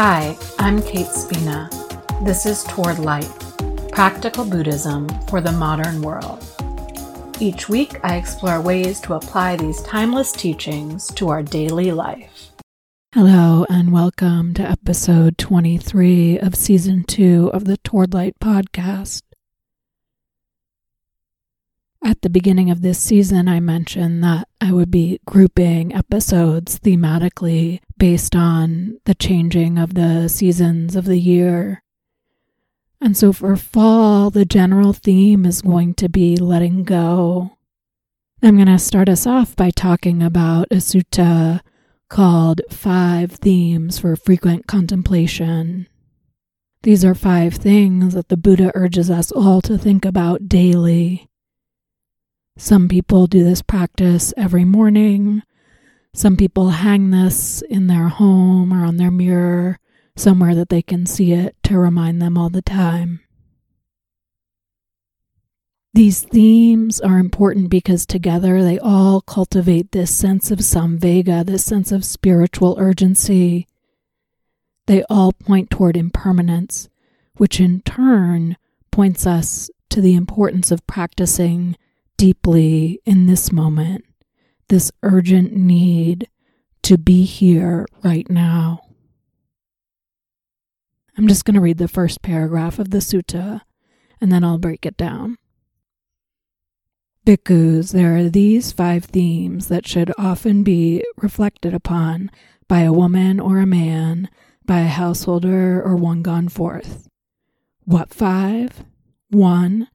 Hi, I'm Kate Spina. This is Toward Light Practical Buddhism for the Modern World. Each week, I explore ways to apply these timeless teachings to our daily life. Hello, and welcome to episode 23 of season 2 of the Toward Light podcast. At the beginning of this season, I mentioned that I would be grouping episodes thematically based on the changing of the seasons of the year. And so for fall, the general theme is going to be letting go. I'm going to start us off by talking about a sutta called Five Themes for Frequent Contemplation. These are five things that the Buddha urges us all to think about daily some people do this practice every morning. Some people hang this in their home or on their mirror, somewhere that they can see it to remind them all the time. These themes are important because together they all cultivate this sense of samvega, this sense of spiritual urgency. They all point toward impermanence, which in turn points us to the importance of practicing deeply in this moment, this urgent need to be here right now. I'm just going to read the first paragraph of the sutta and then I'll break it down. Bhikkhus, there are these five themes that should often be reflected upon by a woman or a man, by a householder or one gone forth. What five? One,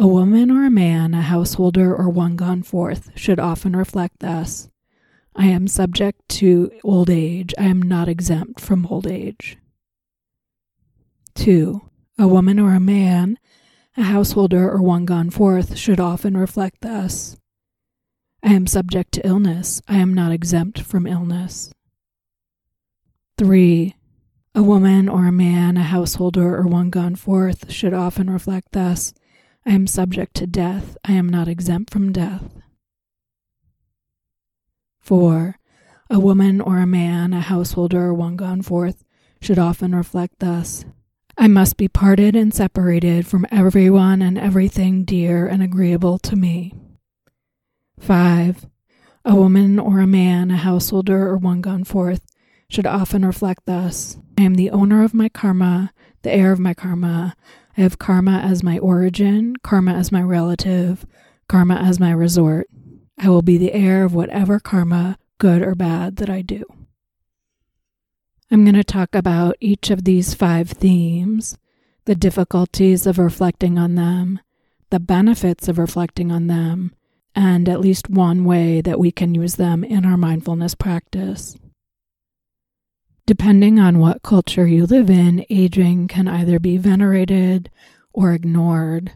a woman or a man, a householder or one gone forth, should often reflect thus I am subject to old age, I am not exempt from old age. 2. A woman or a man, a householder or one gone forth, should often reflect thus I am subject to illness, I am not exempt from illness. 3. A woman or a man, a householder or one gone forth, should often reflect thus I am subject to death. I am not exempt from death. 4. A woman or a man, a householder or one gone forth, should often reflect thus I must be parted and separated from everyone and everything dear and agreeable to me. 5. A woman or a man, a householder or one gone forth, should often reflect thus I am the owner of my karma, the heir of my karma, I have karma as my origin, karma as my relative, karma as my resort. I will be the heir of whatever karma, good or bad, that I do. I'm going to talk about each of these five themes, the difficulties of reflecting on them, the benefits of reflecting on them, and at least one way that we can use them in our mindfulness practice. Depending on what culture you live in, aging can either be venerated or ignored.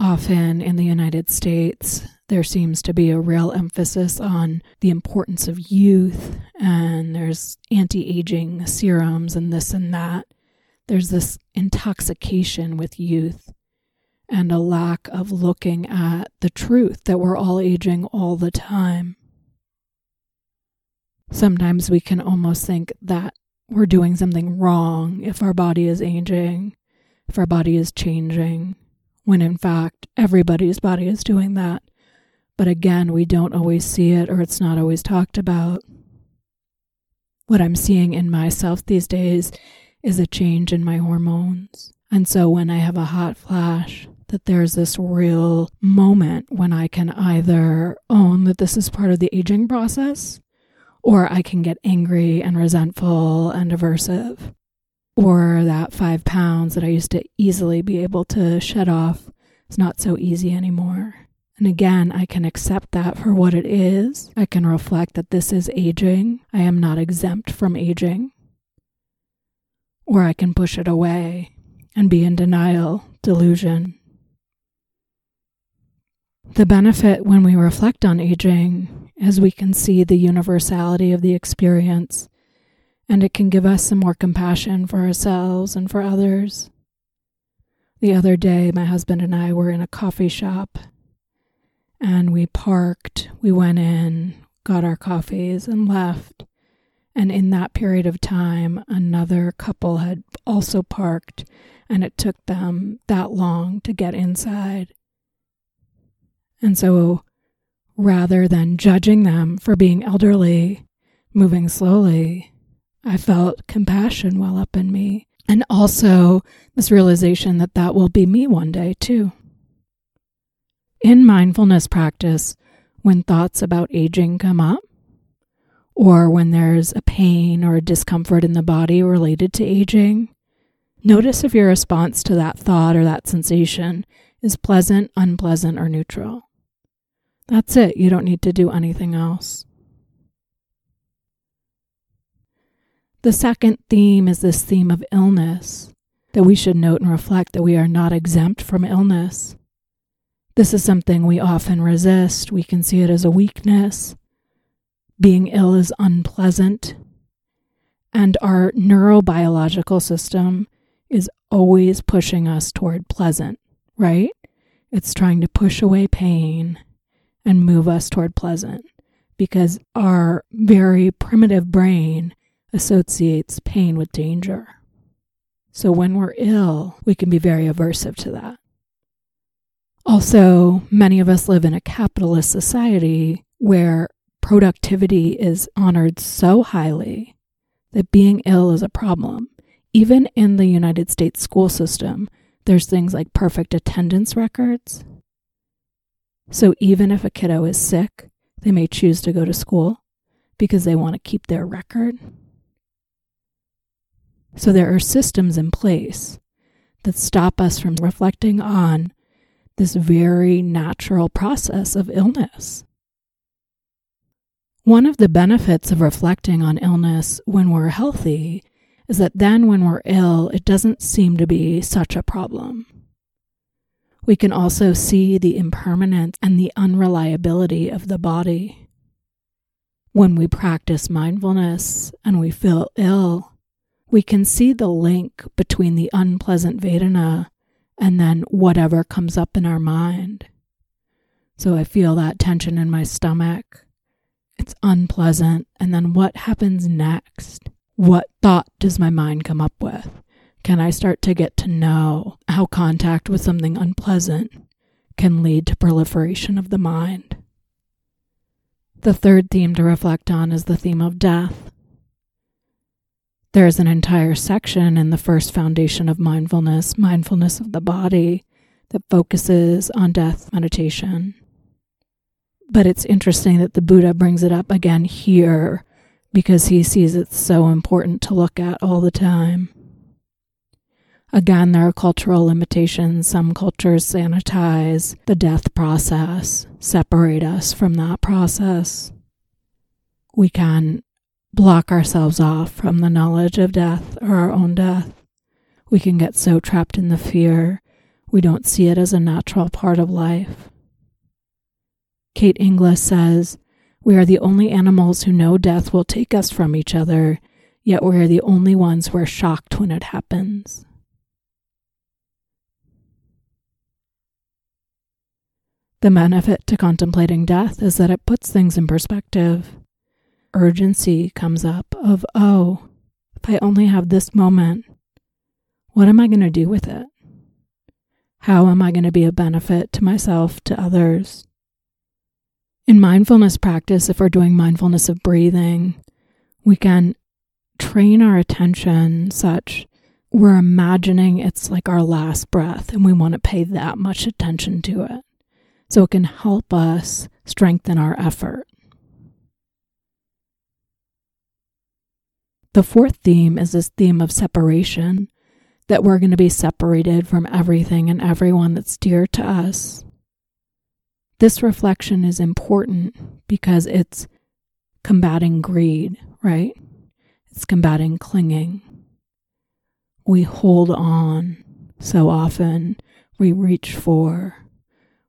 Often in the United States, there seems to be a real emphasis on the importance of youth, and there's anti aging serums and this and that. There's this intoxication with youth and a lack of looking at the truth that we're all aging all the time sometimes we can almost think that we're doing something wrong if our body is aging, if our body is changing, when in fact everybody's body is doing that. But again, we don't always see it or it's not always talked about. What I'm seeing in myself these days is a change in my hormones. And so when I have a hot flash, that there's this real moment when I can either own that this is part of the aging process or I can get angry and resentful and aversive. Or that five pounds that I used to easily be able to shed off is not so easy anymore. And again, I can accept that for what it is. I can reflect that this is aging. I am not exempt from aging. Or I can push it away and be in denial, delusion. The benefit when we reflect on aging as we can see the universality of the experience, and it can give us some more compassion for ourselves and for others. The other day, my husband and I were in a coffee shop and we parked, we went in, got our coffees, and left. And in that period of time, another couple had also parked, and it took them that long to get inside. And so, rather than judging them for being elderly, moving slowly, I felt compassion well up in me. And also this realization that that will be me one day too. In mindfulness practice, when thoughts about aging come up, or when there's a pain or a discomfort in the body related to aging, notice if your response to that thought or that sensation is pleasant, unpleasant, or neutral. That's it. You don't need to do anything else. The second theme is this theme of illness, that we should note and reflect that we are not exempt from illness. This is something we often resist. We can see it as a weakness. Being ill is unpleasant. And our neurobiological system is always pushing us toward pleasant, right? It's trying to push away pain and move us toward pleasant because our very primitive brain associates pain with danger. So when we're ill, we can be very aversive to that. Also, many of us live in a capitalist society where productivity is honored so highly that being ill is a problem. Even in the United States school system, there's things like perfect attendance records. So even if a kiddo is sick, they may choose to go to school because they want to keep their record. So there are systems in place that stop us from reflecting on this very natural process of illness. One of the benefits of reflecting on illness when we're healthy is that then when we're ill, it doesn't seem to be such a problem. We can also see the impermanence and the unreliability of the body. When we practice mindfulness and we feel ill, we can see the link between the unpleasant Vedana and then whatever comes up in our mind. So I feel that tension in my stomach. It's unpleasant. And then what happens next? What thought does my mind come up with? Can I start to get to know how contact with something unpleasant can lead to proliferation of the mind? The third theme to reflect on is the theme of death. There's an entire section in the first foundation of mindfulness, mindfulness of the body, that focuses on death meditation. But it's interesting that the Buddha brings it up again here because he sees it so important to look at all the time. Again, there are cultural limitations. Some cultures sanitize the death process, separate us from that process. We can block ourselves off from the knowledge of death or our own death. We can get so trapped in the fear, we don't see it as a natural part of life. Kate Inglis says, We are the only animals who know death will take us from each other, yet we are the only ones who are shocked when it happens. The benefit to contemplating death is that it puts things in perspective urgency comes up of, oh, if I only have this moment, what am I going to do with it? How am I going to be a benefit to myself, to others? In mindfulness practice, if we're doing mindfulness of breathing, we can train our attention such we're imagining it's like our last breath and we want to pay that much attention to it. So it can help us strengthen our effort. The fourth theme is this theme of separation, that we're going to be separated from everything and everyone that's dear to us. This reflection is important because it's combating greed, right? It's combating clinging. We hold on so often, we reach for,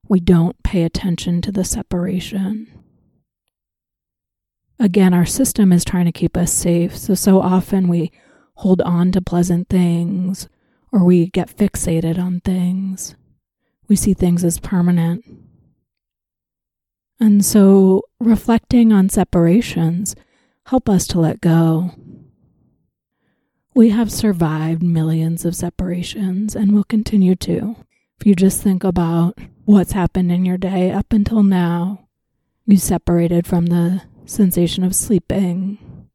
we don't pay attention to the separation again, our system is trying to keep us safe. So, so often we hold on to pleasant things or we get fixated on things. We see things as permanent. And so, reflecting on separations help us to let go. We have survived millions of separations and will continue to. If you just think about what's happened in your day up until now, you separated from the sensation of sleeping.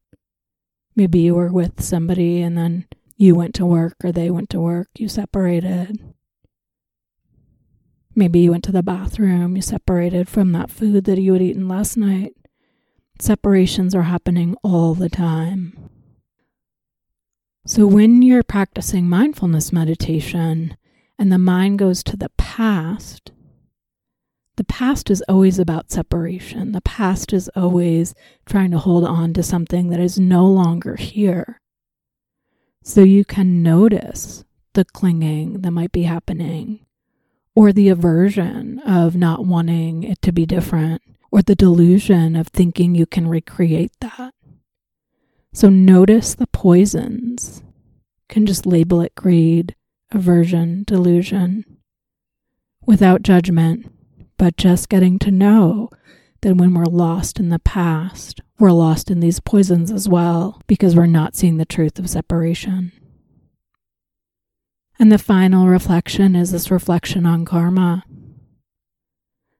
Maybe you were with somebody and then you went to work or they went to work, you separated. Maybe you went to the bathroom, you separated from that food that you had eaten last night. Separations are happening all the time. So, when you're practicing mindfulness meditation and the mind goes to the past, the past is always about separation. The past is always trying to hold on to something that is no longer here. So, you can notice the clinging that might be happening, or the aversion of not wanting it to be different or the delusion of thinking you can recreate that. So notice the poisons. You can just label it greed, aversion, delusion without judgment, but just getting to know that when we're lost in the past, we're lost in these poisons as well because we're not seeing the truth of separation. And the final reflection is this reflection on karma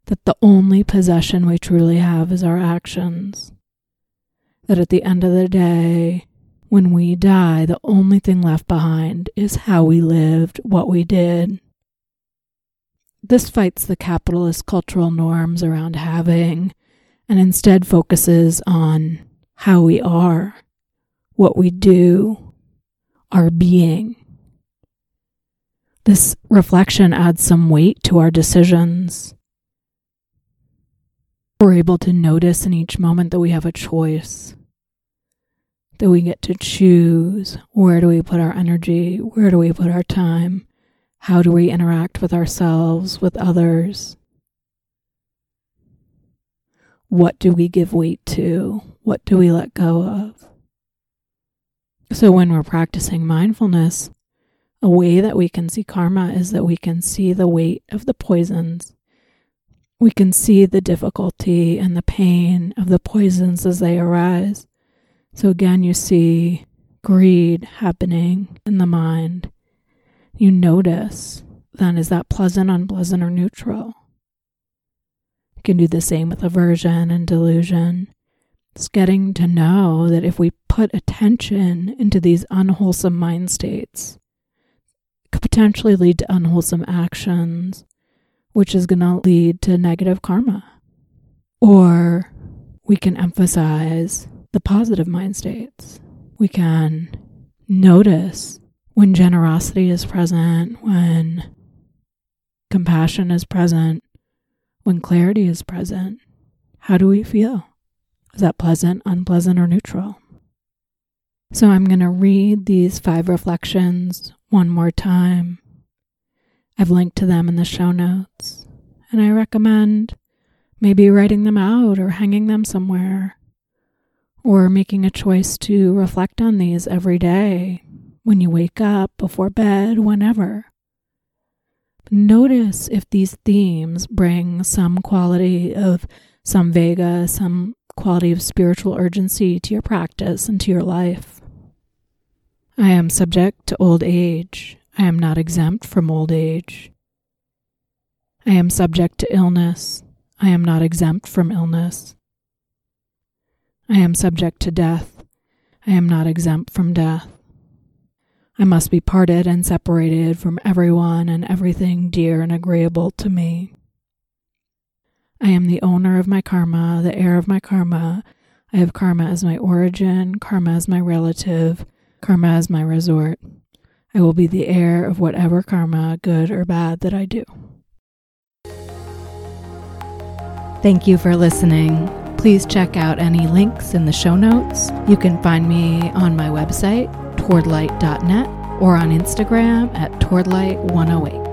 that the only possession we truly have is our actions. That at the end of the day, when we die, the only thing left behind is how we lived, what we did. This fights the capitalist cultural norms around having and instead focuses on how we are, what we do, our being. This reflection adds some weight to our decisions we're able to notice in each moment that we have a choice, that we get to choose where do we put our energy, where do we put our time, how do we interact with ourselves, with others. What do we give weight to? What do we let go of? So, when we're practicing mindfulness, a way that we can see karma is that we can see the weight of the poisons we can see the difficulty and the pain of the poisons as they arise. So again, you see greed happening in the mind. You notice then is that pleasant, unpleasant, or neutral? You can do the same with aversion and delusion. It's getting to know that if we put attention into these unwholesome mind states, it could potentially lead to unwholesome actions which is going to lead to negative karma. Or we can emphasize the positive mind states. We can notice when generosity is present, when compassion is present, when clarity is present. How do we feel? Is that pleasant, unpleasant, or neutral? So I'm going to read these five reflections one more time I've linked to them in the show notes, and I recommend maybe writing them out or hanging them somewhere, or making a choice to reflect on these every day when you wake up, before bed, whenever. Notice if these themes bring some quality of samvega, some quality of spiritual urgency to your practice and to your life. I am subject to old age I am not exempt from old age. I am subject to illness. I am not exempt from illness. I am subject to death. I am not exempt from death. I must be parted and separated from everyone and everything dear and agreeable to me. I am the owner of my karma, the heir of my karma. I have karma as my origin, karma as my relative, karma as my resort. I will be the heir of whatever karma, good or bad, that I do. Thank you for listening. Please check out any links in the show notes. You can find me on my website, towardlight.net, or on Instagram at towardlight108.